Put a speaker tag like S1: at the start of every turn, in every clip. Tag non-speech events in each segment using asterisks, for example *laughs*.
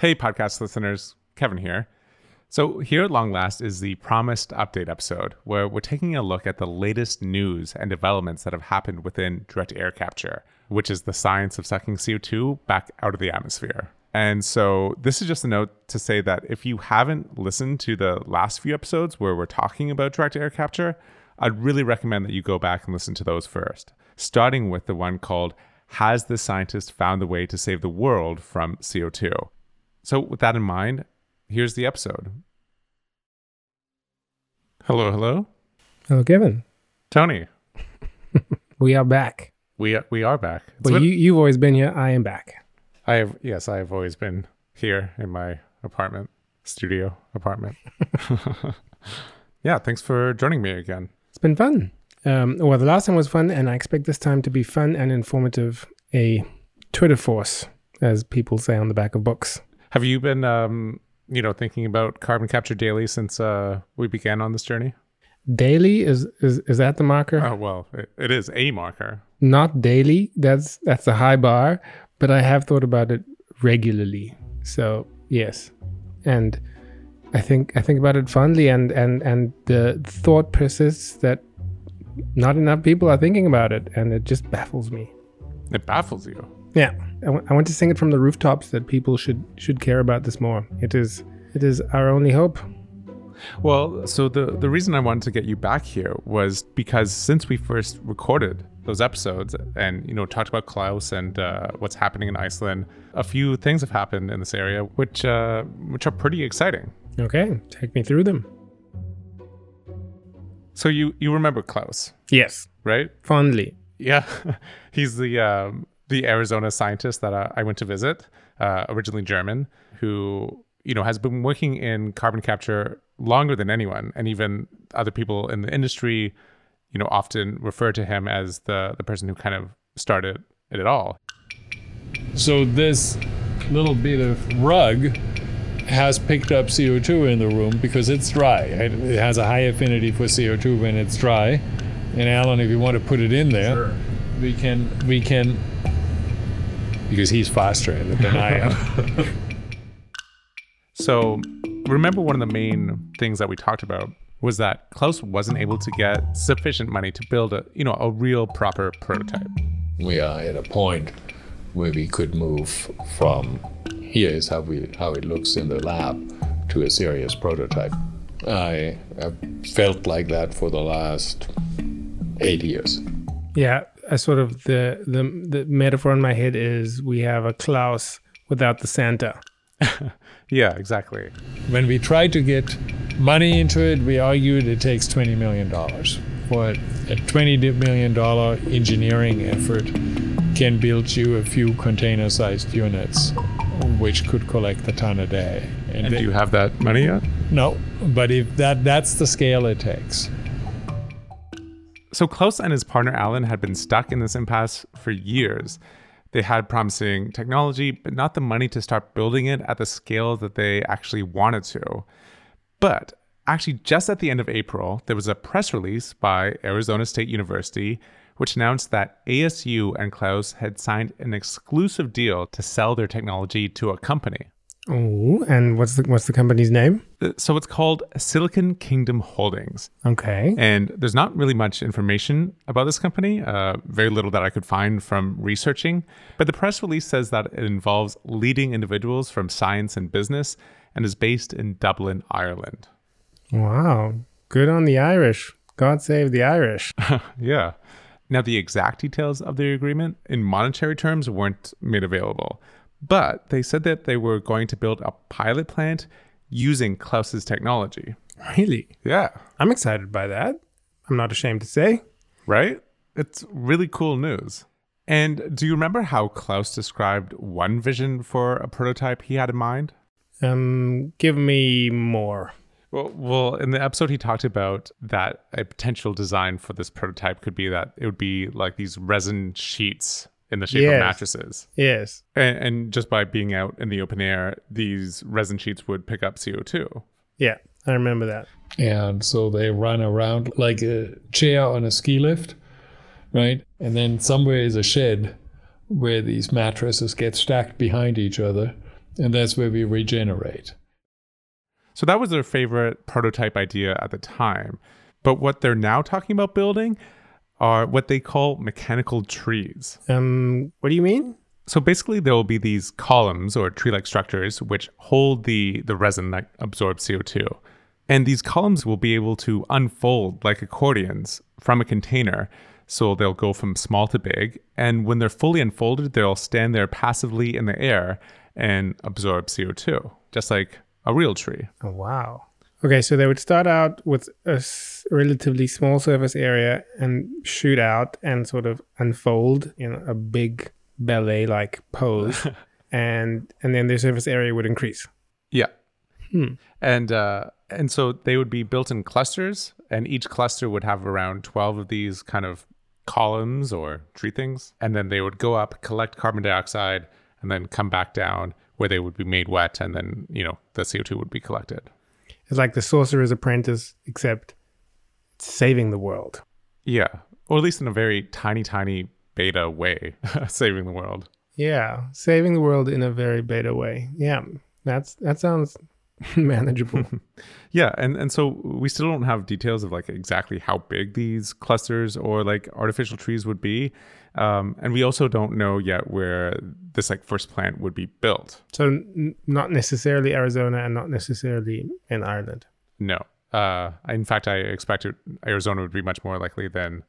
S1: Hey, podcast listeners, Kevin here. So, here at Long Last is the promised update episode where we're taking a look at the latest news and developments that have happened within direct air capture, which is the science of sucking CO2 back out of the atmosphere. And so, this is just a note to say that if you haven't listened to the last few episodes where we're talking about direct air capture, I'd really recommend that you go back and listen to those first, starting with the one called Has the Scientist Found the Way to Save the World from CO2? So, with that in mind, here's the episode. Hello, hello.
S2: Hello, Kevin.
S1: Tony, *laughs*
S2: We are back.
S1: we we are back. It's
S2: But
S1: been-
S2: you, you've always been here. I am back.
S1: I have yes, I have always been here in my apartment, studio apartment. *laughs* yeah, thanks for joining me again.
S2: It's been fun. Um, well, the last time was fun, and I expect this time to be fun and informative. A Twitter force, as people say on the back of books.
S1: Have you been um, you know, thinking about carbon capture daily since uh we began on this journey?
S2: Daily is is, is that the marker?
S1: Oh well, it, it is a marker.
S2: Not daily. That's that's a high bar. But I have thought about it regularly. So yes, and I think I think about it fondly, and and and the thought persists that not enough people are thinking about it, and it just baffles me.
S1: It baffles you.
S2: Yeah, I w- I want to sing it from the rooftops that people should should care about this more. It is it is our only hope.
S1: Well, so the the reason I wanted to get you back here was because since we first recorded those episodes and you know talked about Klaus and uh, what's happening in Iceland, a few things have happened in this area which uh, which are pretty exciting.
S2: Okay, take me through them.
S1: So you you remember Klaus,
S2: Yes,
S1: right?
S2: fondly.
S1: Yeah, *laughs* he's the um, the Arizona scientist that I, I went to visit, uh, originally German, who you know has been working in carbon capture longer than anyone, and even other people in the industry, you know, often refer to him as the the person who kind of started it at all.
S3: So this little bit of rug has picked up CO2 in the room because it's dry. It it has a high affinity for CO2 when it's dry. And Alan, if you want to put it in there, we can we can because he's faster at it than I am. *laughs*
S1: So remember, one of the main things that we talked about was that Klaus wasn't able to get sufficient money to build a you know a real proper prototype.
S3: we are at a point where we could move from here is how we how it looks in the lab to a serious prototype. I have felt like that for the last eight years.
S2: Yeah, I sort of the the the metaphor in my head is we have a Klaus without the Santa. *laughs*
S1: Yeah, exactly.
S3: When we tried to get money into it, we argued it takes $20 million. For a $20 million engineering effort can build you a few container sized units, which could collect a ton a day.
S1: And
S3: they-
S1: do you have that money yet?
S3: no, but if that that's the scale it takes.
S1: So Klaus and his partner Alan had been stuck in this impasse for years. They had promising technology, but not the money to start building it at the scale that they actually wanted to. But actually, just at the end of April, there was a press release by Arizona State University which announced that ASU and Klaus had signed an exclusive deal to sell their technology to a company.
S2: Oh, and what's the what's the company's name?
S1: Uh, So it's called Silicon Kingdom Holdings.
S2: Okay.
S1: And there's not really much information about this company, uh, very little that I could find from researching. But the press release says that it involves leading individuals from science and business and is based in Dublin, Ireland.
S2: Wow. Good on the Irish. God save the Irish. *laughs*
S1: yeah. Now, the exact details of the agreement in monetary terms weren't made available, but they said that they were going to build a pilot plant using Klaus's technology.
S2: really?
S1: Yeah.
S2: I'm excited by that. I'm not ashamed to say.
S1: right? It's really cool news. And do you remember how Klaus described one vision for a prototype he had in mind?
S2: Um, give me more.
S1: Well, well, in the episode, he talked about that a potential design for this prototype could be that it would be like these resin sheets in the shape
S2: Yes.
S1: of mattresses.
S2: Yes.
S1: And, and just by being out in the open air, these resin sheets would pick up CO2.
S2: Yeah, I remember that.
S3: And so they run around like a chair on a ski lift, right? And then somewhere is a shed where these mattresses get stacked behind each other. And that's where we regenerate.
S1: So that was their favorite prototype idea at the time. But what they're now talking about building are what they call mechanical trees.
S2: Um, what do you mean?
S1: So basically, there will be these columns or tree-like structures which hold the the resin that absorbs CO2, and these columns will be able to unfold like accordions from a container. So they'll go from small to big, and when they're fully unfolded, they'll stand there passively in the air and absorb CO2, just like a real tree.
S2: Oh, wow. Okay, so they would start out with a s- relatively small surface area and shoot out and sort of unfold in a big ballet-like pose, *laughs* and and then their surface area would increase.
S1: Yeah.
S2: Hmm.
S1: And uh, and so they would be built in clusters, and each cluster would have around twelve of these kind of columns or tree things, and then they would go up, collect carbon dioxide, and then come back down where they would be made wet, and then you know the CO two would be collected.
S2: It's like the Sorcerer's Apprentice, except saving the world.
S1: Yeah, or at least in a very tiny, tiny beta way, *laughs* saving the world.
S2: Yeah, saving the world in a very beta way. Yeah, that's that sounds *laughs* manageable. *laughs*
S1: Yeah, and and so we still don't have details of like exactly how big these clusters or like artificial trees would be, um, and we also don't know yet where this like first plant would be built.
S2: so n- not necessarily Arizona and not necessarily in Ireland.
S1: No, uh, in fact, I expected Arizona would be much more likely than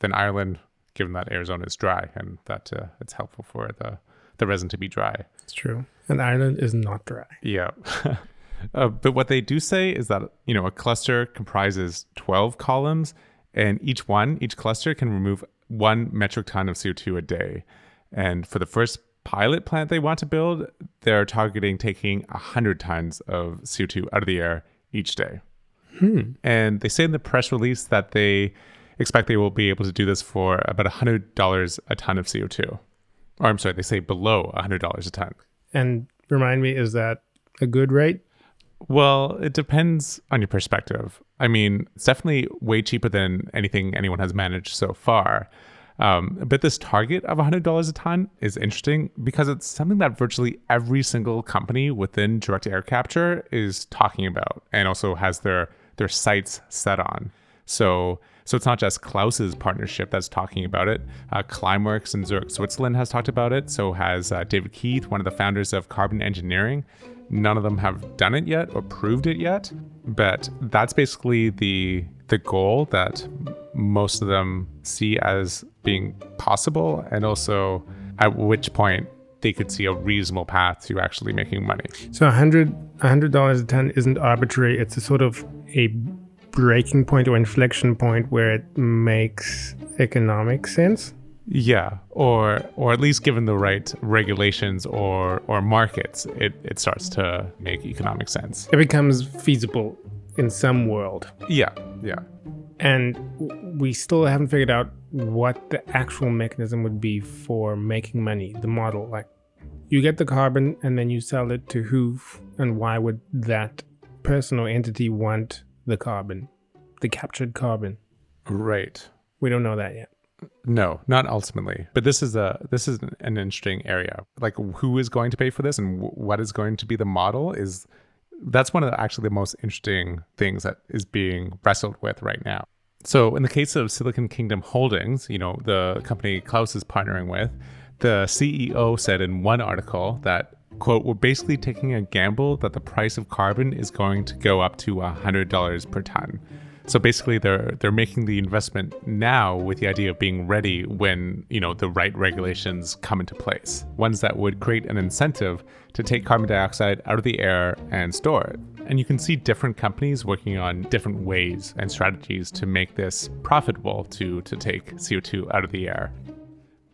S1: than Ireland, given that Arizona is dry and that uh, it's helpful for the the resin to be dry.
S2: It's true. And Ireland is not dry.
S1: Yeah. *laughs* uh, but what they do say is that, you know, a cluster comprises 12 columns and each one, each cluster can remove one metric ton of CO2 a day. And for the first pilot plant they want to build, they're targeting taking 100 tons of CO2 out of the air each day. Hmm. And they say in the press release that they expect they will be able to do this for about $100 a ton of CO2. Or I'm sorry, they say below $100 a ton.
S2: And remind me, is that a good rate?
S1: Well, it depends on your perspective. I mean, it's definitely way cheaper than anything anyone has managed so far. Um, but this target of $100 a ton is interesting because it's something that virtually every single company within direct air capture is talking about and also has their their sights set on. So so it's not just Klaus's partnership that's talking about it. Uh, Climeworks in Zurich, Switzerland has talked about it. So has uh, David Keith, one of the founders of Carbon Engineering. None of them have done it yet or proved it yet, but that's basically the the goal that most of them see as being possible, and also at which point they could see a reasonable path to actually making money.
S2: So a hundred a hundred dollars a ton isn't arbitrary. It's a sort of a breaking point or inflection point where it makes economic sense.
S1: Yeah, or or at least given the right regulations or or markets, it, it starts to make economic sense.
S2: It becomes feasible in some world.
S1: Yeah, yeah.
S2: And we still haven't figured out what the actual mechanism would be for making money, the model. Like you get the carbon and then you sell it to who and why would that person or entity want the carbon, the captured carbon?
S1: Right.
S2: We don't know that yet.
S1: No, not ultimately. But this is a this is an interesting area. Like who is going to pay for this and w- what is going to be the model is that's one of the, actually the most interesting things that is being wrestled with right now. So in the case of Silicon Kingdom Holdings, you know, the company Klaus is partnering with, the CEO said in one article that quote, we're basically taking a gamble that the price of carbon is going to go up to $100 per ton. So basically, they're they're making the investment now with the idea of being ready when you know the right regulations come into place, ones that would create an incentive to take carbon dioxide out of the air and store it. And you can see different companies working on different ways and strategies to make this profitable to to take CO2 out of the air.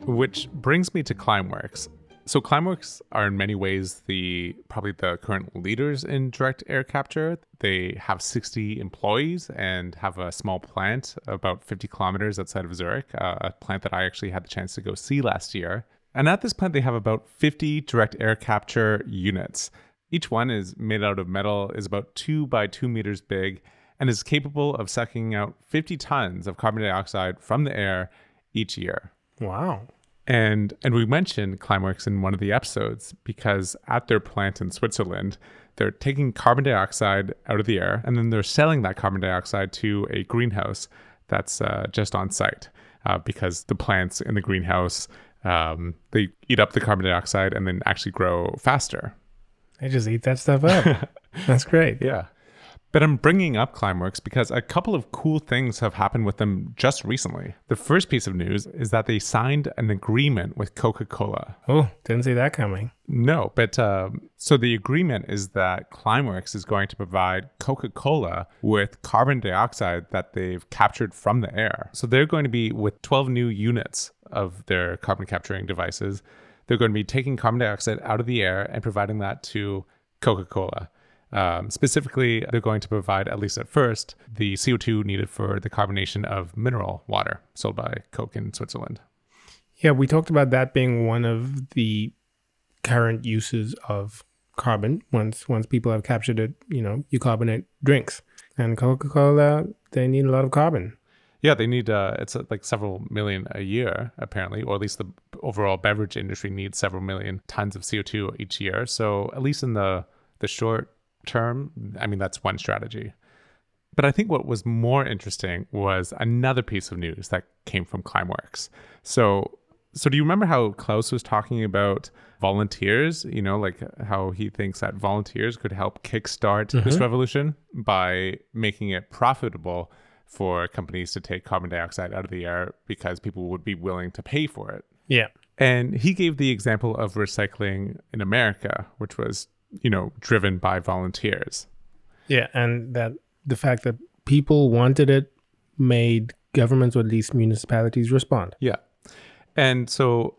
S1: Which brings me to Climeworks. So Climeworks are in many ways the probably the current leaders in direct air capture. They have 60 employees and have a small plant about 50 kilometers outside of Zurich, uh, a plant that I actually had the chance to go see last year. And at this plant, they have about 50 direct air capture units. Each one is made out of metal, is about two by two meters big, and is capable of sucking out 50 tons of carbon dioxide from the air each year.
S2: Wow.
S1: And and we mentioned Climeworks in one of the episodes because at their plant in Switzerland, they're taking carbon dioxide out of the air and then they're selling that carbon dioxide to a greenhouse that's uh, just on site uh, because the plants in the greenhouse um, they eat up the carbon dioxide and then actually grow faster.
S2: They just eat that stuff up. *laughs* That's great.
S1: Yeah. But I'm bringing up Climeworks because a couple of cool things have happened with them just recently. The first piece of news is that they signed an agreement with Coca Cola.
S2: Oh, didn't see that coming.
S1: No, but um, so the agreement is that Climeworks is going to provide Coca Cola with carbon dioxide that they've captured from the air. So they're going to be with 12 new units of their carbon capturing devices. They're going to be taking carbon dioxide out of the air and providing that to Coca Cola. Um, specifically, they're going to provide, at least at first, the CO2 needed for the carbonation of mineral water sold by Coke in Switzerland.
S2: Yeah, we talked about that being one of the current uses of carbon. Once once people have captured it, you know, you carbonate drinks. And Coca Cola, they need a lot of carbon.
S1: Yeah, they need uh, it's uh, like several million a year apparently, or at least the overall beverage industry needs several million tons of CO2 each year. So at least in the the short term, I mean, that's one strategy. But I think what was more interesting was another piece of news that came from Climeworks. So, so do you remember how Klaus was talking about volunteers? You know, like how he thinks that volunteers could help kickstart this mm-hmm. revolution by making it profitable for companies to take carbon dioxide out of the air because people would be willing to pay for it.
S2: Yeah.
S1: And he gave the example of recycling in America, which was, you know, driven by volunteers.
S2: Yeah, and that the fact that people wanted it made governments or at least municipalities respond.
S1: Yeah. And so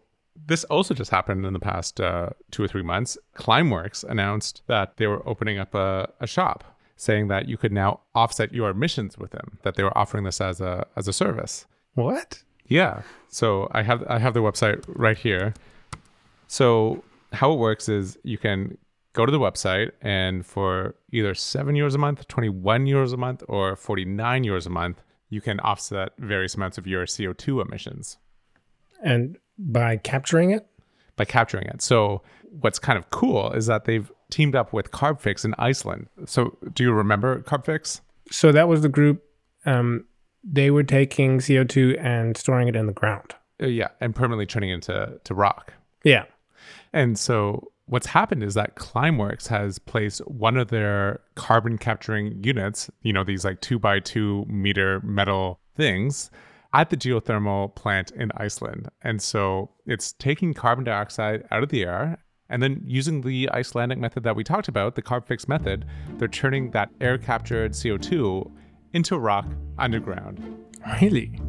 S1: this also just happened in the past uh, two or three months. Climeworks announced that they were opening up a, a shop saying that you could now offset your emissions with them, that they were offering this as a as a service.
S2: What?
S1: Yeah. So I have I have the website right here. So how it works is you can go to the website and for either 7 euros a month, 21 euros a month or 49 euros a month, you can offset various amounts of your CO2 emissions
S2: And by capturing it?
S1: by capturing it. So what's kind of cool is that they've teamed up with Carbfix in Iceland. So do you remember Carbfix?
S2: So that was the group um they were taking CO2 and storing it in the ground.
S1: Uh, yeah, and permanently turning it into to rock.
S2: Yeah.
S1: And so what's happened is that Climeworks has placed one of their carbon capturing units, you know, these like two by two meter metal things, at the geothermal plant in Iceland. And so it's taking carbon dioxide out of the air. And then using the Icelandic method that we talked about, the CarbFix method, they're turning that air captured CO2 into rock underground.
S2: Really?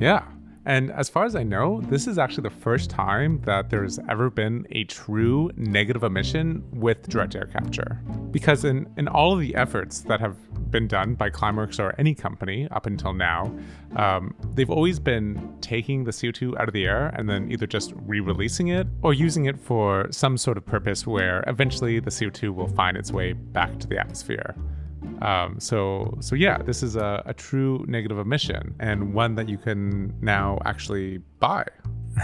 S1: Yeah. And as far as I know, this is actually the first time that there's ever been a true negative emission with direct air capture. Because in, in all of the efforts that have been done by Climeworks or any company up until now, um, they've always been taking the CO2 out of the air and then either just re releasing it or using it for some sort of purpose where eventually the CO2 will find its way back to the atmosphere. Um, so so yeah, this is a, a true negative emission and one that you can now actually buy.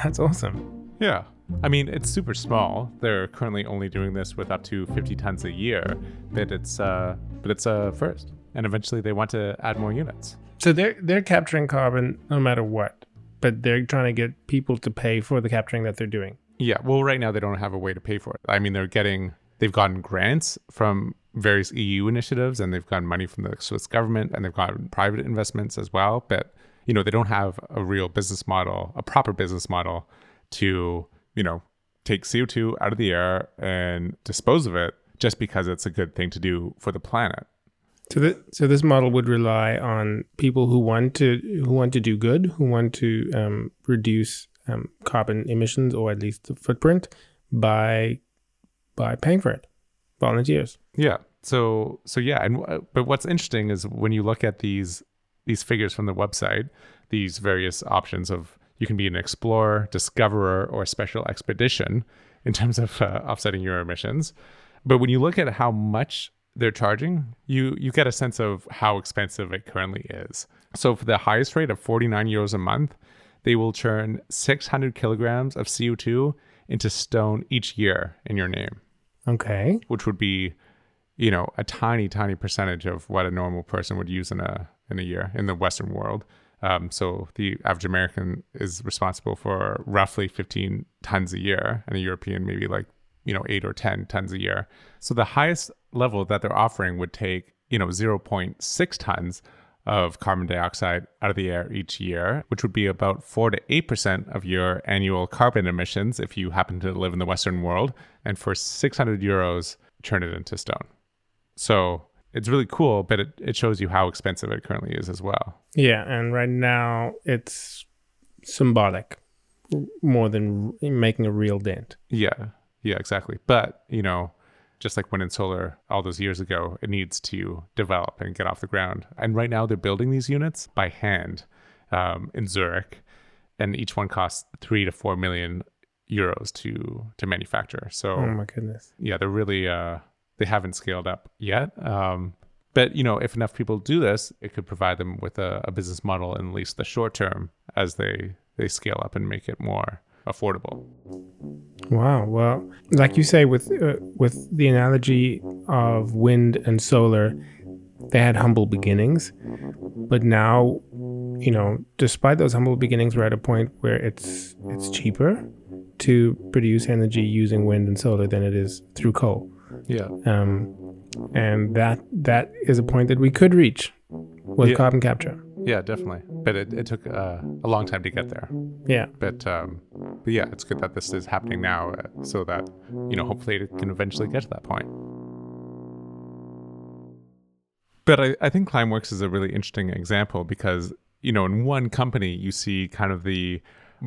S2: That's awesome.
S1: Yeah. I mean, it's super small. They're currently only doing this with up to 50 tons a year, but it's uh, but it's a first, and eventually they want to add more units.
S2: So they're they're capturing carbon no matter what, but they're trying to get people to pay for the capturing that they're doing.
S1: Yeah. Well, right now they don't have a way to pay for it. I mean, they're getting they've gotten grants from various EU initiatives, and they've gotten money from the Swiss government, and they've gotten private investments as well. But you know, they don't have a real business model, a proper business model to you know take CO2 out of the air and dispose of it just because it's a good thing to do for the planet.
S2: So th- so this model would rely on people who want to who want to do good, who want to um, reduce um, carbon emissions or at least the footprint by by paying for it, volunteers.
S1: Yeah. So so yeah, and uh, but what's interesting is when you look at these these figures from the website, these various options of you can be an explorer, discoverer, or special expedition in terms of uh, offsetting your emissions. But when you look at how much they're charging, you you get a sense of how expensive it currently is. So for the highest rate of 49 euros a month, they will churn 600 kilograms of CO2 into stone each year in your name,
S2: Okay.
S1: which would be, you know, a tiny, tiny percentage of what a normal person would use in a in a year in the Western world. Um, so the average American is responsible for roughly 15 tons a year, and a European maybe like you know eight or 10 tons a year. So the highest level that they're offering would take you know 0.6 tons of carbon dioxide out of the air each year, which would be about 4 to 8% of your annual carbon emissions if you happen to live in the Western world. And for 600 euros, turn it into stone. So it's really cool, but it, it shows you how expensive it currently is as well.
S2: Yeah, and right now it's symbolic more than making a real dent.
S1: Yeah, yeah, exactly. But, you know, just like wind and solar all those years ago, it needs to develop and get off the ground. And right now they're building these units by hand um, in Zurich, and each one costs three to four million euros to to manufacture. So
S2: Oh my goodness.
S1: yeah, they're really uh, they haven't scaled up yet. Um, but you know, if enough people do this, it could provide them with a, a business model in at least the short term as they they scale up and make it more affordable.
S2: Wow. Well, like you say, with uh, with the analogy of wind and solar, they had humble beginnings, but now, you know, despite those humble beginnings, we're at a point where it's it's cheaper to produce energy using wind and solar than it is through coal.
S1: Yeah,
S2: Um, and that that is a point that we could reach with
S1: Yeah.
S2: carbon capture.
S1: Yeah, definitely. But it, it took uh, a long time to get there.
S2: Yeah.
S1: But um, but yeah, it's good that this is happening now, uh, so that you know hopefully it can eventually get to that point. But I, I think Climeworks is a really interesting example because you know in one company you see kind of the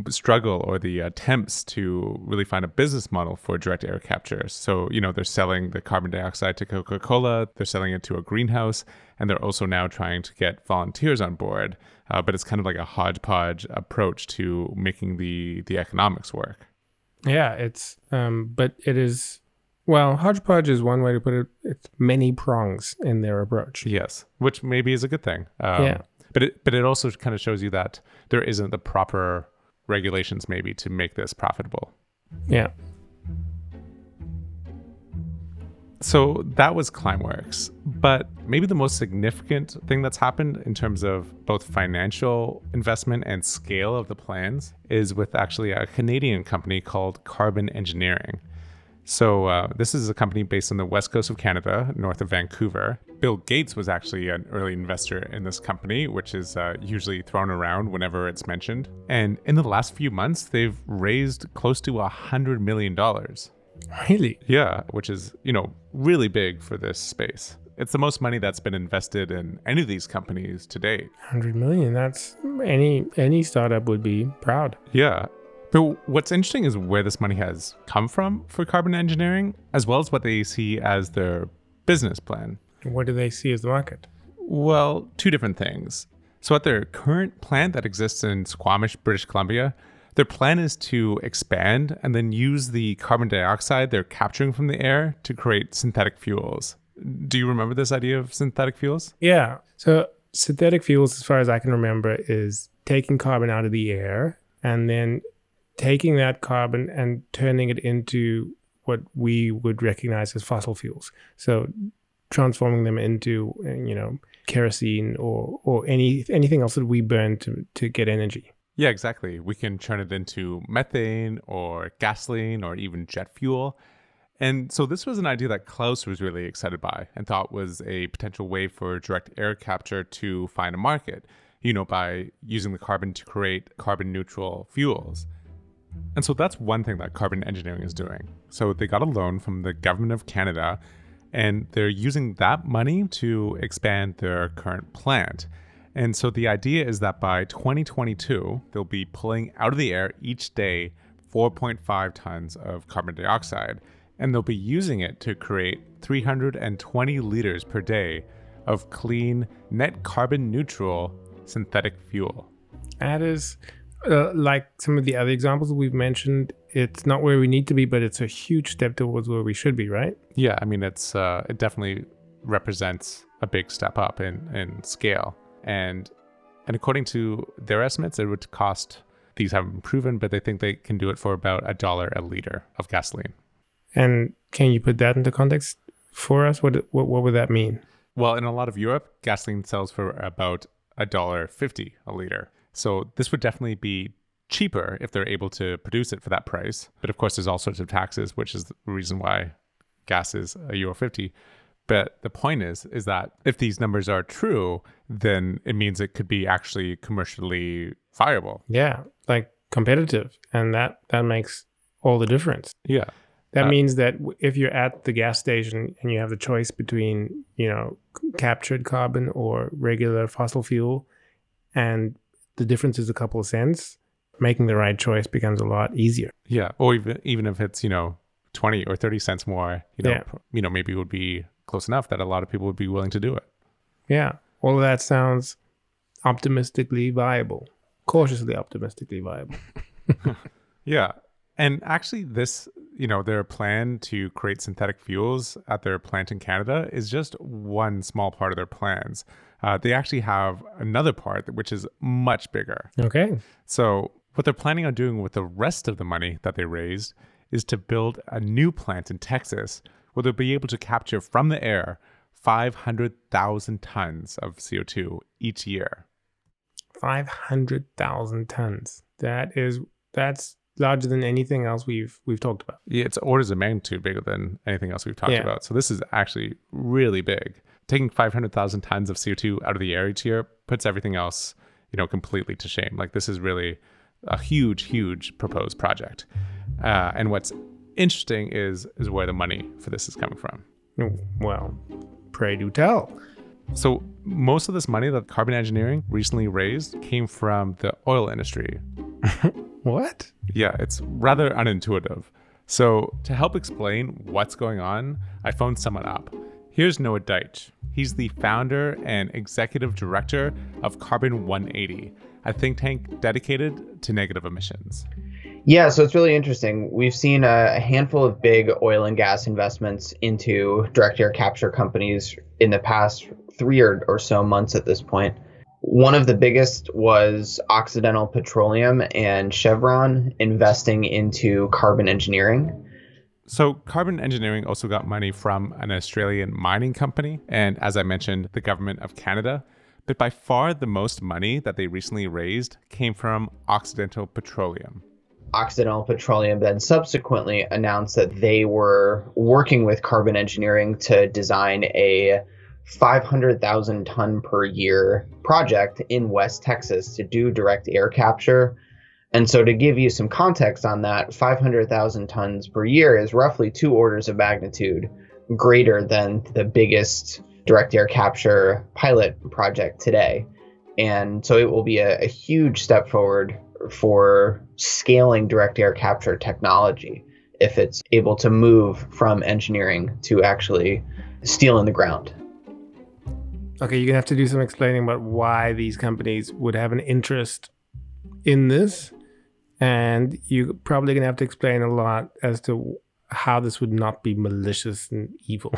S1: struggle or the attempts to really find a business model for direct air capture. So you know they're selling the carbon dioxide to Coca-Cola, they're selling it to a greenhouse, and they're also now trying to get volunteers on board. Uh, but it's kind of like a hodgepodge approach to making the the economics work.
S2: Yeah, it's um, but it is well, hodgepodge is one way to put it. It's many prongs in their approach.
S1: Yes, which maybe is a good thing. Um,
S2: Yeah.
S1: But it but it also kind of shows you that there isn't the proper regulations maybe to make this profitable.
S2: Yeah.
S1: So that was Climeworks. But maybe the most significant thing that's happened in terms of both financial investment and scale of the plans is with actually a Canadian company called Carbon Engineering. So uh, this is a company based on the west coast of Canada, north of Vancouver. Bill Gates was actually an early investor in this company, which is uh, usually thrown around whenever it's mentioned. And in the last few months, they've raised close to a hundred million dollars.
S2: Really?
S1: Yeah, which is, you know, really big for this space. It's the most money that's been invested in any of these companies to date.
S2: 100 million. That's any any startup would be proud.
S1: Yeah. But what's interesting is where this money has come from for carbon engineering, as well as what they see as their business plan.
S2: What do they see as the market?
S1: Well, two different things. So, at their current plant that exists in Squamish, British Columbia, their plan is to expand and then use the carbon dioxide they're capturing from the air to create synthetic fuels. Do you remember this idea of synthetic fuels?
S2: Yeah. So synthetic fuels, as far as I can remember, is taking carbon out of the air and then taking that carbon and turning it into what we would recognize as fossil fuels. So transforming them into, you know, kerosene or or any anything else that we burn to to get energy.
S1: Yeah, exactly. We can turn it into methane or gasoline or even jet fuel. And so this was an idea that Klaus was really excited by and thought was a potential way for direct air capture to find a market, you know, by using the carbon to create carbon neutral fuels. And so that's one thing that carbon engineering is doing. So they got a loan from the government of Canada and they're using that money to expand their current plant. And so the idea is that by 2022, they'll be pulling out of the air each day 4.5 tons of carbon dioxide, and they'll be using it to create 320 liters per day of clean, net carbon neutral synthetic fuel.
S2: That is uh, like some of the other examples we've mentioned. It's not where we need to be, but it's a huge step towards where we should be, right?
S1: Yeah, I mean, it's uh, it definitely represents a big step up in, in scale. And and according to their estimates, it would cost these haven't been proven, but they think they can do it for about a dollar a liter of gasoline.
S2: And can you put that into context for us? What what, what would that mean?
S1: Well, in a lot of Europe, gasoline sells for about a dollar fifty a liter. So this would definitely be cheaper if they're able to produce it for that price. But of course, there's all sorts of taxes, which is the reason why gas is a euro fifty. But the point is, is that if these numbers are true, then it means it could be actually commercially viable.
S2: Yeah, like competitive, and that that makes all the difference.
S1: Yeah.
S2: That
S1: Uh,
S2: means that if you're at the gas station and you have the choice between, you know, captured carbon or regular fossil fuel, and the difference is a couple of cents, making the right choice becomes a lot easier.
S1: Yeah. Or even even if it's, you know, 20 or 30 cents more, you know,
S2: Yeah.
S1: you know, maybe it would be close enough that a lot of people would be willing to do it.
S2: Yeah, all of that sounds optimistically viable, cautiously optimistically viable. *laughs* *laughs*
S1: Yeah. And actually this, you know, their plan to create synthetic fuels at their plant in Canada is just one small part of their plans. Uh, they actually have another part which is much bigger.
S2: Okay.
S1: So, what they're planning on doing with the rest of the money that they raised is to build a new plant in Texas where they'll be able to capture from the air 500,000 tons of CO2 each year.
S2: 500,000 tons. That is that's larger than anything else we've we've talked about.
S1: Yeah, it's orders of magnitude bigger than anything else we've talked
S2: Yeah.
S1: about. So, this is actually really big. Taking 500,000 tons of CO2 out of the air each year puts everything else, you know, completely to shame. Like, this is really a huge, huge proposed project. Uh, and what's interesting is is where the money for this is coming from.
S2: Well, pray do tell.
S1: So most of this money that carbon engineering recently raised came from the oil industry. *laughs*
S2: What?
S1: Yeah, it's rather unintuitive. So to help explain what's going on, I phoned someone up. Here's Noah Deitch. He's the founder and executive director of Carbon 180, a think tank dedicated to negative emissions.
S4: Yeah, so it's really interesting. We've seen a, handful of big oil and gas investments into direct air capture companies in the past three or, or so months at this point. One of the biggest was Occidental Petroleum and Chevron investing into carbon engineering.
S1: So, Carbon Engineering also got money from an Australian mining company, and as I mentioned, the government of Canada. But by far the most money that they recently raised came from Occidental Petroleum.
S4: Occidental Petroleum then subsequently announced that they were working with carbon engineering to design a 500,000 ton per year project in West Texas to do direct air capture. And so, to give you some context on that, 500,000 tons per year is roughly two orders of magnitude greater than the biggest direct air capture pilot project today. And so, it will be a, a huge step forward for scaling direct air capture technology if it's able to move from engineering to actually steel in the ground.
S2: Okay, you're gonna have to do some explaining about why these companies would have an interest in this, and you're probably gonna have to explain a lot as to how this would not be malicious and evil.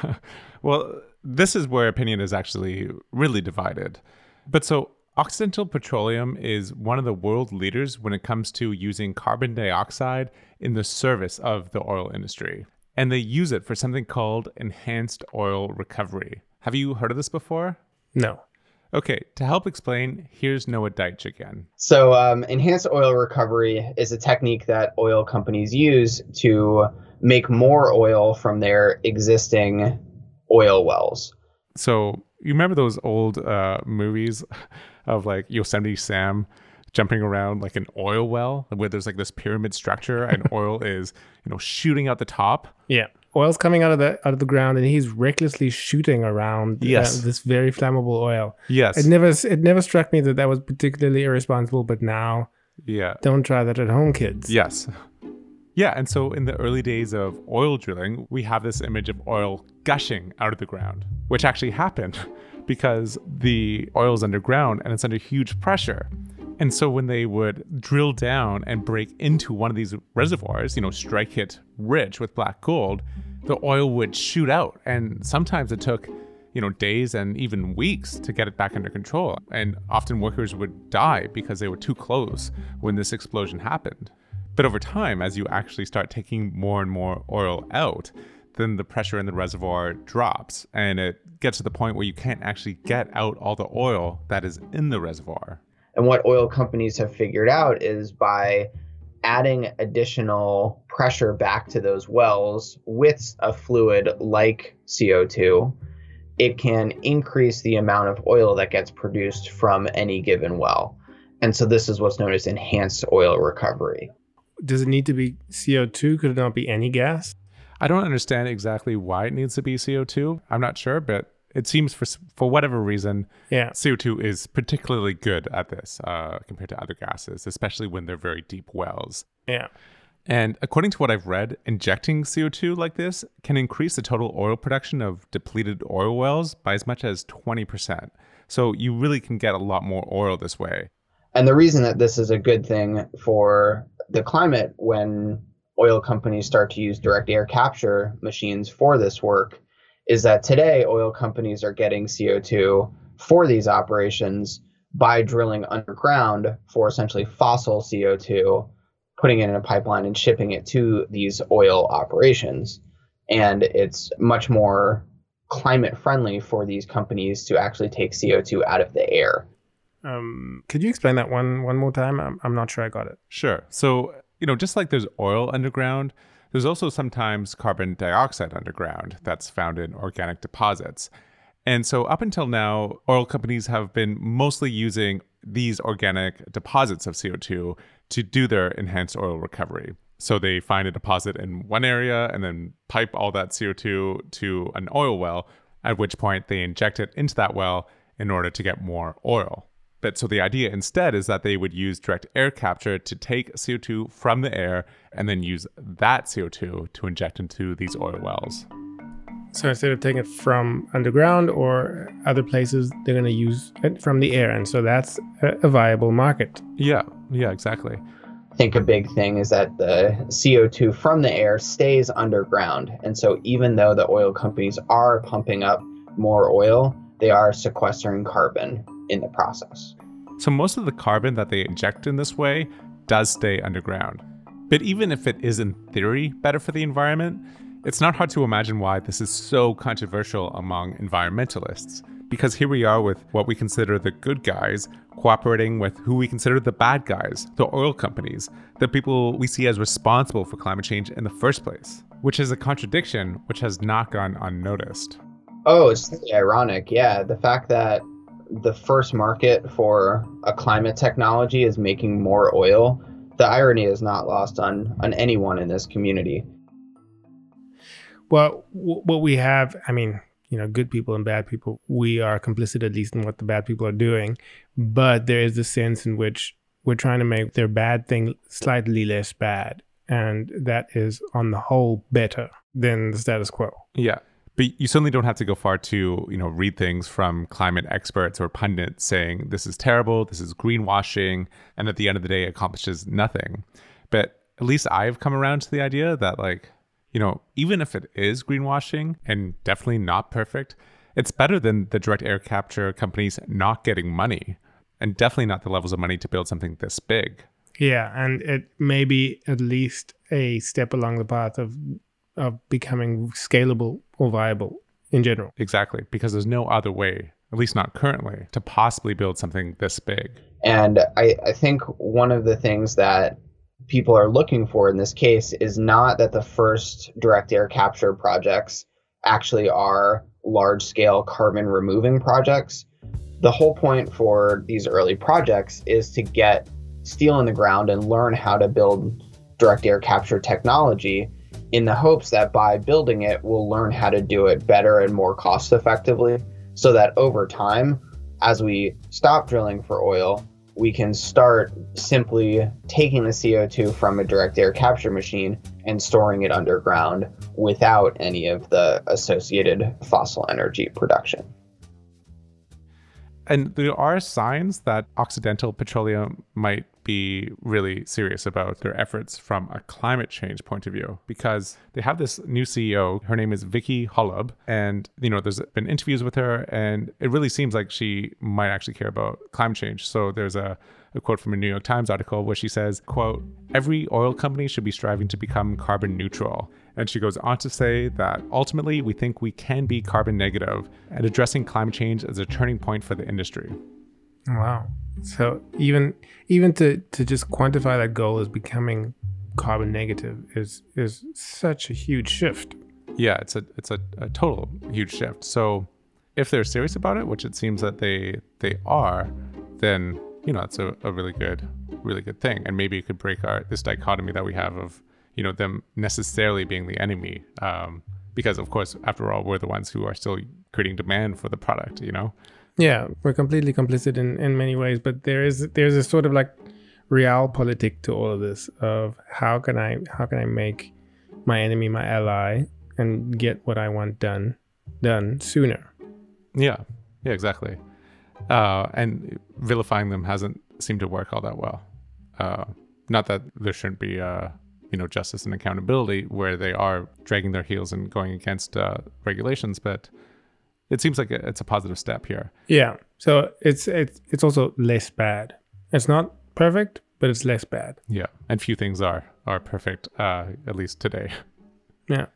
S2: *laughs*
S1: well, this is where opinion is actually really divided. But so, Occidental Petroleum is one of the world leaders when it comes to using carbon dioxide in the service of the oil industry. And they use it for something called enhanced oil recovery. Have you heard of this before?
S2: no.
S1: Okay, to help explain, here's Noah Deitch again.
S4: So, um, enhanced oil recovery is a technique that oil companies use to make more oil from their existing oil wells.
S1: So, you remember those old uh, movies of like Yosemite Sam jumping around like an oil well where there's like this pyramid structure and *laughs* oil is, you know, shooting out the top?
S2: Yeah, oil's coming out of the out of the ground, and he's recklessly shooting around uh, this very flammable oil.
S1: Yes.
S2: It never it never struck me that that was particularly irresponsible, but now
S1: yeah.
S2: don't try that at home, kids.
S1: Yes. Yeah, and so in the early days of oil drilling, we have this image of oil gushing out of the ground, which actually happened *laughs* because the oil is underground and it's under huge pressure. And so when they would drill down and break into one of these reservoirs, you know, strike it rich with black gold, the oil would shoot out. And sometimes it took, you know, days and even weeks to get it back under control. And often workers would die because they were too close when this explosion happened. But over time, as you actually start taking more and more oil out, then the pressure in the reservoir drops and it gets to the point where you can't actually get out all the oil that is in the reservoir.
S4: And what oil companies have figured out is by adding additional pressure back to those wells with a fluid like CO2, it can increase the amount of oil that gets produced from any given well. And so this is what's known as enhanced oil recovery.
S2: Does it need to be CO2? Could it not be any gas?
S1: I don't understand exactly why it needs to be CO2. I'm not sure, but it seems for for whatever reason,
S2: yeah,
S1: CO2 is particularly good at this uh, compared to other gases, especially when they're very deep wells.
S2: Yeah.
S1: And according to what I've read, injecting CO2 like this can increase the total oil production of depleted oil wells by as much as 20%. So you really can get a lot more oil this way.
S4: And the reason that this is a good thing for the climate when oil companies start to use direct air capture machines for this work is that today oil companies are getting CO2 for these operations by drilling underground for essentially fossil CO2, putting it in a pipeline and shipping it to these oil operations. And it's much more climate friendly for these companies to actually take CO2 out of the air.
S2: Um, could you explain that one one more time? I'm, I'm not sure I got it.
S1: Sure. So, you know, just like there's oil underground, there's also sometimes carbon dioxide underground that's found in organic deposits. And so, up until now, oil companies have been mostly using these organic deposits of CO2 to do their enhanced oil recovery. So, they find a deposit in one area and then pipe all that CO2 to an oil well, at which point they inject it into that well in order to get more oil. But so the idea instead is that they would use direct air capture to take CO2 from the air and then use that CO2 to inject into these oil wells.
S2: So instead of taking it from underground or other places, they're going to use it from the air. And so that's a, viable market.
S1: Yeah, yeah, exactly.
S4: I think a big thing is that the CO2 from the air stays underground. And so even though the oil companies are pumping up more oil, they are sequestering carbon in the process.
S1: So most of the carbon that they inject in this way does stay underground. But even if it is in theory better for the environment, it's not hard to imagine why this is so controversial among environmentalists. Because here we are with what we consider the good guys cooperating with who we consider the bad guys, the oil companies, the people we see as responsible for climate change in the first place, which is a contradiction which has not gone unnoticed.
S4: Oh, it's ironic. Yeah, the fact that the first market for a climate technology is making more oil, the irony is not lost on on anyone in this community.
S2: Well, what we have, I mean, you know, good people and bad people, we are complicit at least in what the bad people are doing, but there is a sense in which we're trying to make their bad thing slightly less bad, and that is on the whole better than the status quo.
S1: Yeah but you certainly don't have to go far to you know read things from climate experts or pundits saying this is terrible this is greenwashing and at the end of the day accomplishes nothing. But at least i've come around to the idea that like you know even if it is greenwashing and definitely not perfect it's better than the direct air capture companies not getting money and definitely not the levels of money to build something this big.
S2: Yeah and it may be at least a step along the path of of becoming scalable or viable in general.
S1: Exactly, because there's no other way, at least not currently, to possibly build something this big.
S4: And I, I think one of the things that people are looking for in this case is not that the first direct air capture projects actually are large scale carbon removing projects. The whole point for these early projects is to get steel in the ground and learn how to build direct air capture technology in the hopes that by building it, we'll learn how to do it better and more cost effectively so that over time, as we stop drilling for oil, we can start simply taking the CO2 from a direct air capture machine and storing it underground without any of the associated fossil energy production.
S1: And there are signs that Occidental Petroleum might be really serious about their efforts from a climate change point of view because they have this new CEO. Her name is Vicki Hollub, and you know there's been interviews with her, and it really seems like she might actually care about climate change. So there's a a quote from a New York Times article where she says, quote, every oil company should be striving to become carbon neutral. And she goes on to say that ultimately we think we can be carbon negative and addressing climate change is a turning point for the industry.
S2: Wow. So even even to, to just quantify that goal as becoming carbon negative is is such a huge shift.
S1: Yeah, it's a it's a, a total huge shift. So if they're serious about it, which it seems that they they are, then you know that's a, a really good really good thing and maybe it could break our this dichotomy that we have of you know them necessarily being the enemy um, because of course after all we're the ones who are still creating demand for the product you know
S2: yeah we're completely complicit in in many ways but there is there's a sort of like realpolitik to all of this of how can i how can i make my enemy my ally and get what i want done done sooner
S1: yeah yeah exactly uh, and vilifying them hasn't seemed to work all that well. Uh, not that there shouldn't be, uh, you know, justice and accountability where they are dragging their heels and going against uh, regulations, but it seems like it's a positive step here.
S2: Yeah. So it's it's it's also less bad. It's not perfect, but it's less bad.
S1: Yeah, and few things are are perfect, uh, at least today. *laughs*
S2: Yeah.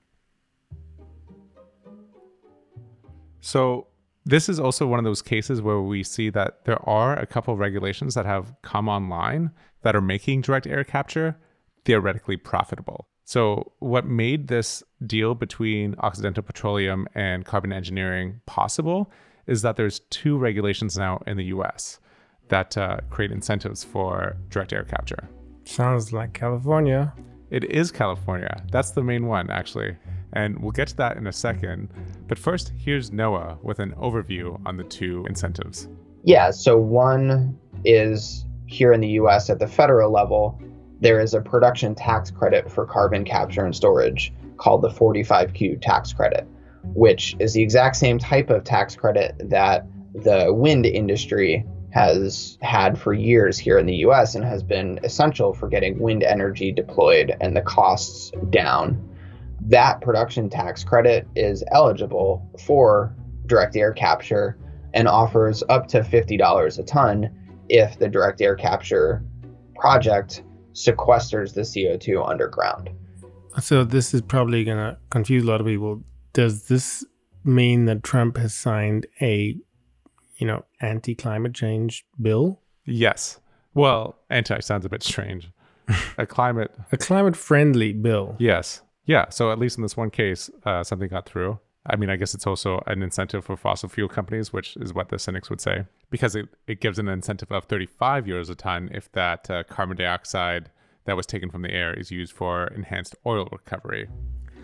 S1: So this is also one of those cases where we see that there are a couple of regulations that have come online that are making direct air capture theoretically profitable. So, what made this deal between Occidental Petroleum and Carbon Engineering possible is that there's two regulations now in the US that uh, create incentives for direct air capture.
S2: Sounds like California.
S1: It is California. That's the main one, actually and we'll get to that in a second. But first, here's Noah with an overview on the two incentives.
S4: Yeah, so one is here in the US at the federal level, there is a production tax credit for carbon capture and storage called the 45Q tax credit, which is the exact same type of tax credit that the wind industry has had for years here in the US and has been essential for getting wind energy deployed and the costs down. That production tax credit is eligible for direct air capture and offers up to $50 a ton if the direct air capture project sequesters the CO2 underground.
S2: So this is probably going to confuse a lot of people. Does this mean that Trump has signed a, you know, anti-climate change bill?
S1: Yes. Well, anti sounds a bit strange. *laughs* a climate
S2: a climate friendly bill.
S1: Yes. Yeah. So at least in this one case, uh, something got through. I mean, I guess it's also an incentive for fossil fuel companies, which is what the cynics would say, because it, it gives an incentive of 35 euros a ton if that uh, carbon dioxide that was taken from the air is used for enhanced oil recovery.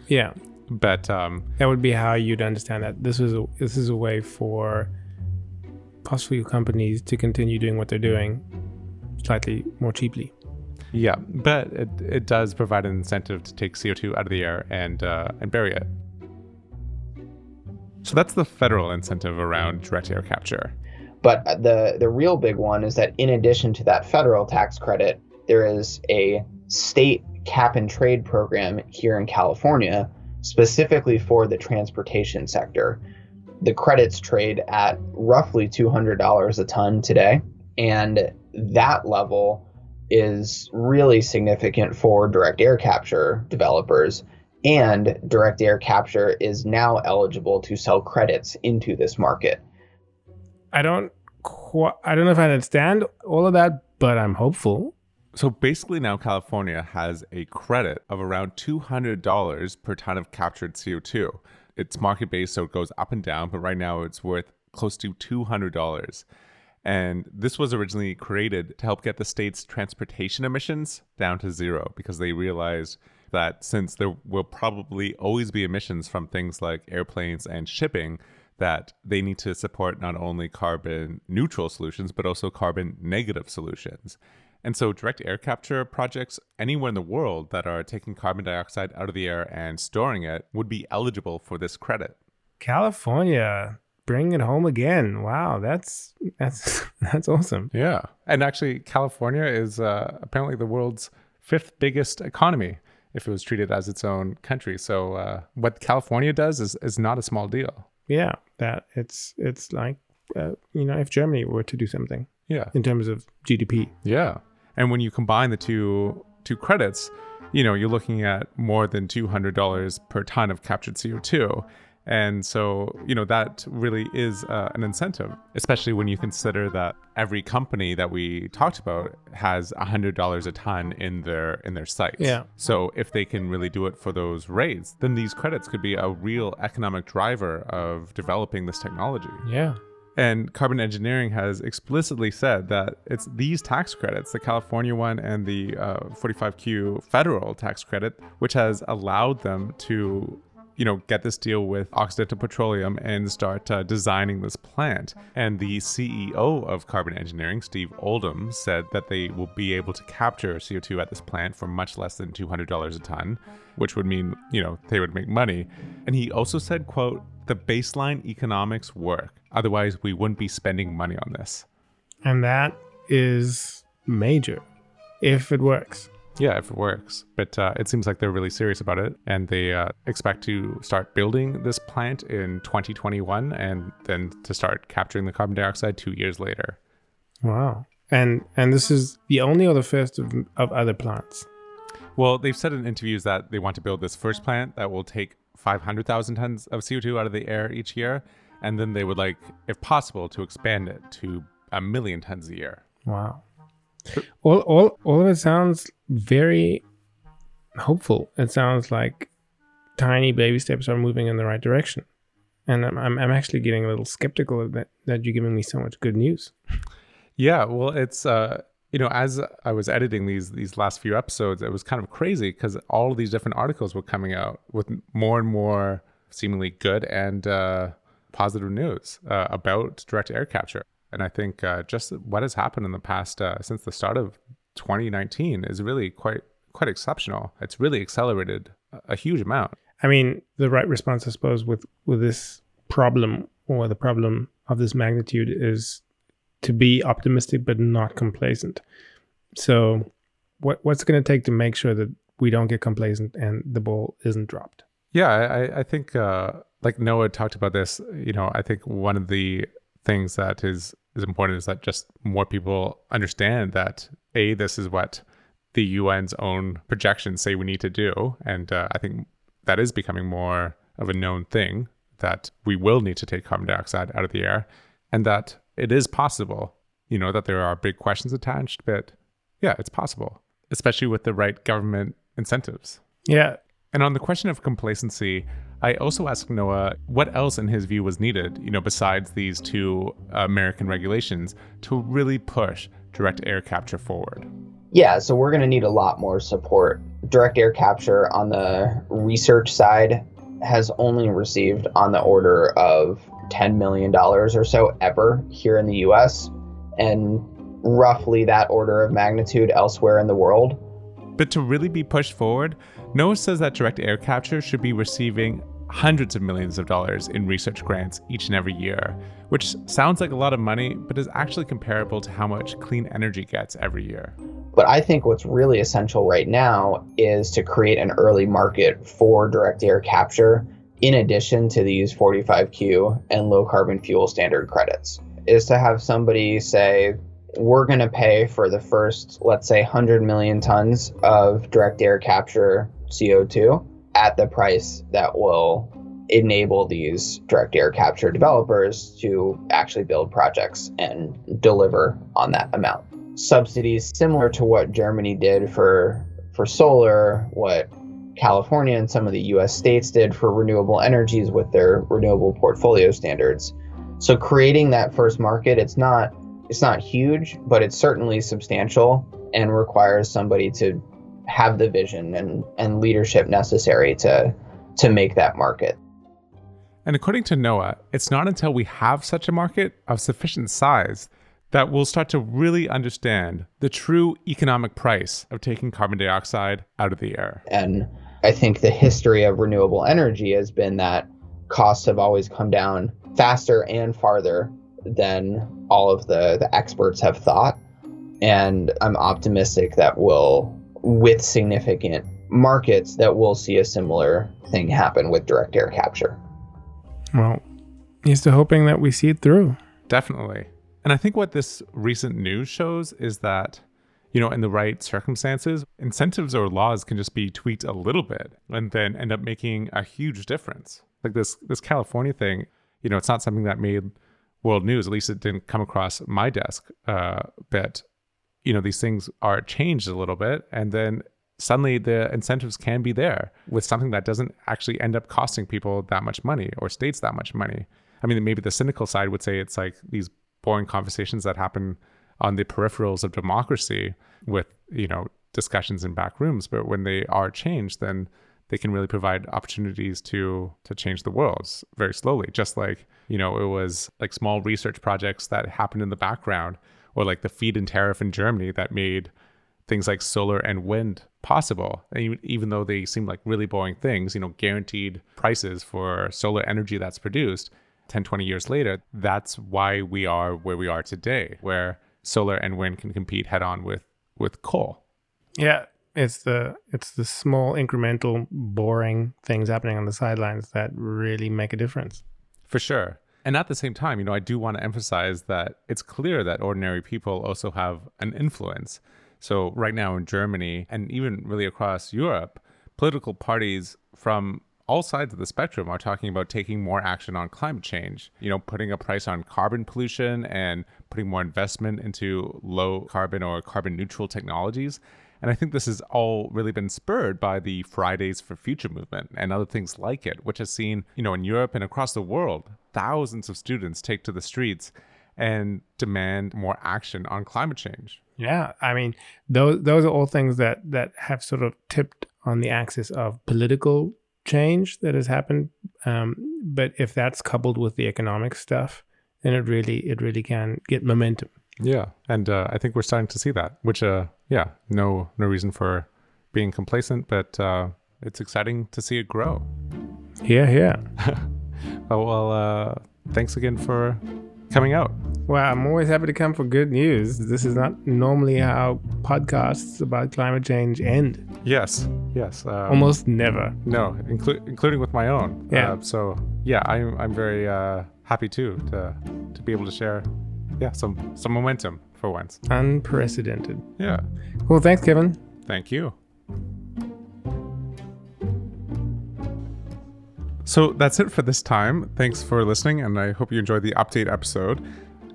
S2: Yeah.
S1: But um,
S2: that would be how you'd understand that. This is a, this is a way for fossil fuel companies to continue doing what they're doing slightly more cheaply.
S1: Yeah, but it, it does provide an incentive to take CO2 out of the air and uh, and bury it. So that's the federal incentive around direct air capture.
S4: But the the real big one is that in addition to that federal tax credit, there is a state cap and trade program here in California specifically for the transportation sector. The credits trade at roughly $200 a ton today, and that level is really significant for direct air capture developers. And direct air capture is now eligible to sell credits into this market.
S2: I don't qu- I don't know if I understand all of that, but I'm hopeful.
S1: So basically, now California has a credit of around $200 per ton of captured CO2. It's market based, so it goes up and down, but right now it's worth close to $200. And this was originally created to help get the state's transportation emissions down to zero because they realized that since there will probably always be emissions from things like airplanes and shipping, that they need to support not only carbon neutral solutions, but also carbon negative solutions. And so, direct air capture projects anywhere in the world that are taking carbon dioxide out of the air and storing it would be eligible for this credit.
S2: California bring it home again. Wow, that's that's *laughs* that's awesome.
S1: Yeah. And actually, California is uh, apparently the world's fifth biggest economy if it was treated as its own country. So, uh, what California does is, is not a small deal.
S2: Yeah, that it's it's like uh, you know if Germany were to do something
S1: Yeah.
S2: in terms of GDP.
S1: Yeah. And when you combine the two two credits, you know, you're looking at more than $200 per ton of captured CO2. And so, you know, that really is uh, an incentive, especially when you consider that every company that we talked about has $100 a ton in their in their sights.
S2: Yeah.
S1: So, if they can really do it for those rates, then these credits could be a real economic driver of developing this technology.
S2: Yeah.
S1: And carbon engineering has explicitly said that it's these tax credits, the California one and the uh, 45Q federal tax credit, which has allowed them to, you know, get this deal with Occidental Petroleum and start uh, designing this plant. And the CEO of carbon engineering, Steve Oldham, said that they will be able to capture CO2 at this plant for much less than $200 a ton, which would mean, you know, they would make money. And he also said, quote, the baseline economics work. Otherwise, we wouldn't be spending money on this.
S2: And that is major if it works.
S1: Yeah, if it works. But uh, it seems like they're really serious about it. And they uh, expect to start building this plant in 2021 and then to start capturing the carbon dioxide two years later.
S2: Wow. And and this is the only or the first of, of other plants.
S1: Well, they've said in interviews that they want to build this first plant that will take 500,000 tons of CO2 out of the air each year. And then they would like, if possible, to expand it to a million tons a year.
S2: Wow. All all all of it sounds very hopeful. It sounds like tiny baby steps are moving in the right direction. And I'm I'm, I'm actually getting a little skeptical of that that you're giving me so much good news.
S1: Yeah, well, it's uh, you know, as I was editing these these last few episodes, it was kind of crazy because all of these different articles were coming out with more and more seemingly good and uh, positive news uh, about direct air capture. And I think uh, just what has happened in the past uh, since the start of 2019 is really quite quite exceptional. It's really accelerated a- huge amount.
S2: I mean, the right response, I suppose, with with this problem or the problem of this magnitude is to be optimistic but not complacent. So, what what's going to take to make sure that we don't get complacent and the ball isn't dropped?
S1: Yeah, I, I think uh, like Noah talked about this. You know, I think one of the things that is is important is that just more people understand that a this is what the UN's own projections say we need to do, and uh, I think that is becoming more of a known thing that we will need to take carbon dioxide out of the air, and that it is possible. You know that there are big questions attached, but yeah, it's possible, especially with the right government incentives.
S2: Yeah,
S1: And on the question of complacency, I also asked Noah what else in his view was needed, you know, besides these two American regulations to really push direct air capture forward.
S4: Yeah, so we're going to need a lot more support. Direct air capture on the research side has only received on the order of $10 million or so ever here in the US, and roughly that order of magnitude elsewhere in the world.
S1: But to really be pushed forward, Noah says that direct air capture should be receiving hundreds of millions of dollars in research grants each and every year, which sounds like a lot of money, but is actually comparable to how much clean energy gets every year.
S4: But I think what's really essential right now is to create an early market for direct air capture in addition to these 45Q and low carbon fuel standard credits. Is to have somebody say, we're going to pay for the first, let's say, 100 million tons of direct air capture CO2 at the price that will enable these direct air capture developers to actually build projects and deliver on that amount subsidies similar to what Germany did for for solar, what California and some of the US states did for renewable energies with their renewable portfolio standards. So creating that first market, it's not it's not huge, but it's certainly substantial and requires somebody to have the vision and, and leadership necessary to to make that market.
S1: And according to Noah, it's not until we have such a market of sufficient size that we'll start to really understand the true economic price of taking carbon dioxide out of the air.
S4: And I think the history of renewable energy has been that costs have always come down faster and farther than all of the, the experts have thought. And I'm optimistic that we'll, with significant markets, that we'll see a similar thing happen with direct air capture.
S2: Well, he's to hoping that we see it through.
S1: Definitely. And I think what this recent news shows is that, you know, in the right circumstances, incentives or laws can just be tweaked a little bit and then end up making a huge difference. Like this this California thing, you know, it's not something that made world news. At least it didn't come across my desk. Uh, but you know, these things are changed a little bit, and then suddenly the incentives can be there with something that doesn't actually end up costing people that much money or states that much money. I mean, maybe the cynical side would say it's like these boring conversations that happen on the peripherals of democracy with, you know, discussions in back rooms, but when they are changed, then they can really provide opportunities to to change the world very slowly. Just like you know it was like small research projects that happened in the background or like the feed-in tariff in germany that made things like solar and wind possible. And even though they seem like really boring things you know guaranteed prices for solar energy that's produced 10 20 years later that's why we are where we are today where solar and wind can compete head on with with coal.
S2: Yeah it's the it's the small incremental boring things happening on the sidelines that really make a difference.
S1: For sure. And at the same time you know i do want to emphasize that it's clear that ordinary people also have an influence. So right now in germany and even really across europe political parties from all sides of the spectrum are talking about taking more action on climate change, you know, putting a price on carbon pollution and putting more investment into low carbon or carbon neutral technologies. And I think this has all really been spurred by the Fridays for Future movement and other things like it, which has seen, you know, in Europe and across the world, thousands of students take to the streets and demand more action on climate change.
S2: Yeah, I mean, those those are all things that that have sort of tipped on the axis of political change that has happened. Um, but if that's coupled with the economic stuff, then it really it really can get momentum.
S1: Yeah, and uh, I think we're starting to see that, which, uh, yeah, no, no reason for being complacent, but uh, it's exciting to see it grow.
S2: Yeah, yeah. *laughs*
S1: oh, well, uh, thanks again for coming out.
S2: Well, I'm always happy to come for good news. This is not normally how podcasts about climate change end.
S1: Yes, yes.
S2: Um, Almost never.
S1: No, inclu- including with my own.
S2: Yeah.
S1: Uh, so yeah, I'm I'm very uh, happy too to to be able to share yeah, some some momentum for once.
S2: Unprecedented.
S1: Yeah.
S2: Well, thanks, Kevin.
S1: Thank you. So that's it for this time. Thanks for listening, and I hope you enjoyed the update episode.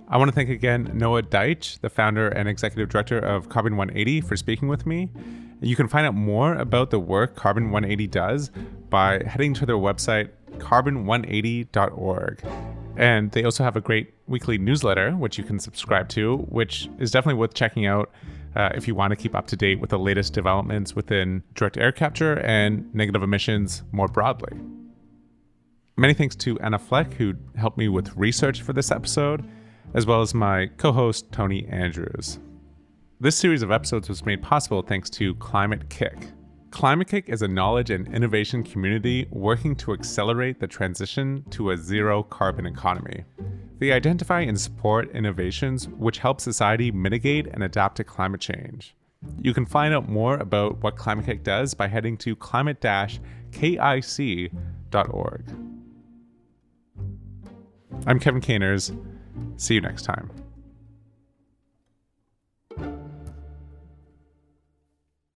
S1: I want to thank again Noah Deich, the founder and executive director of Carbon 180, for speaking with me. You can find out more about the work Carbon 180 does by heading to their website, carbon180.org. And they also have a great weekly newsletter, which you can subscribe to, which is definitely worth checking out uh, if you want to keep up to date with the latest developments within direct air capture and negative emissions more broadly. Many thanks to Anna Fleck, who helped me with research for this episode, as well as my co host, Tony Andrews. This series of episodes was made possible thanks to Climate-KIC Climate-KIC is a knowledge and innovation community working to accelerate the transition to a zero carbon economy. They identify and support innovations which help society mitigate and adapt to climate change. You can find out more about what Climate-KIC does by heading to climate-kic.org. I'm Kevin Caners. See you next time.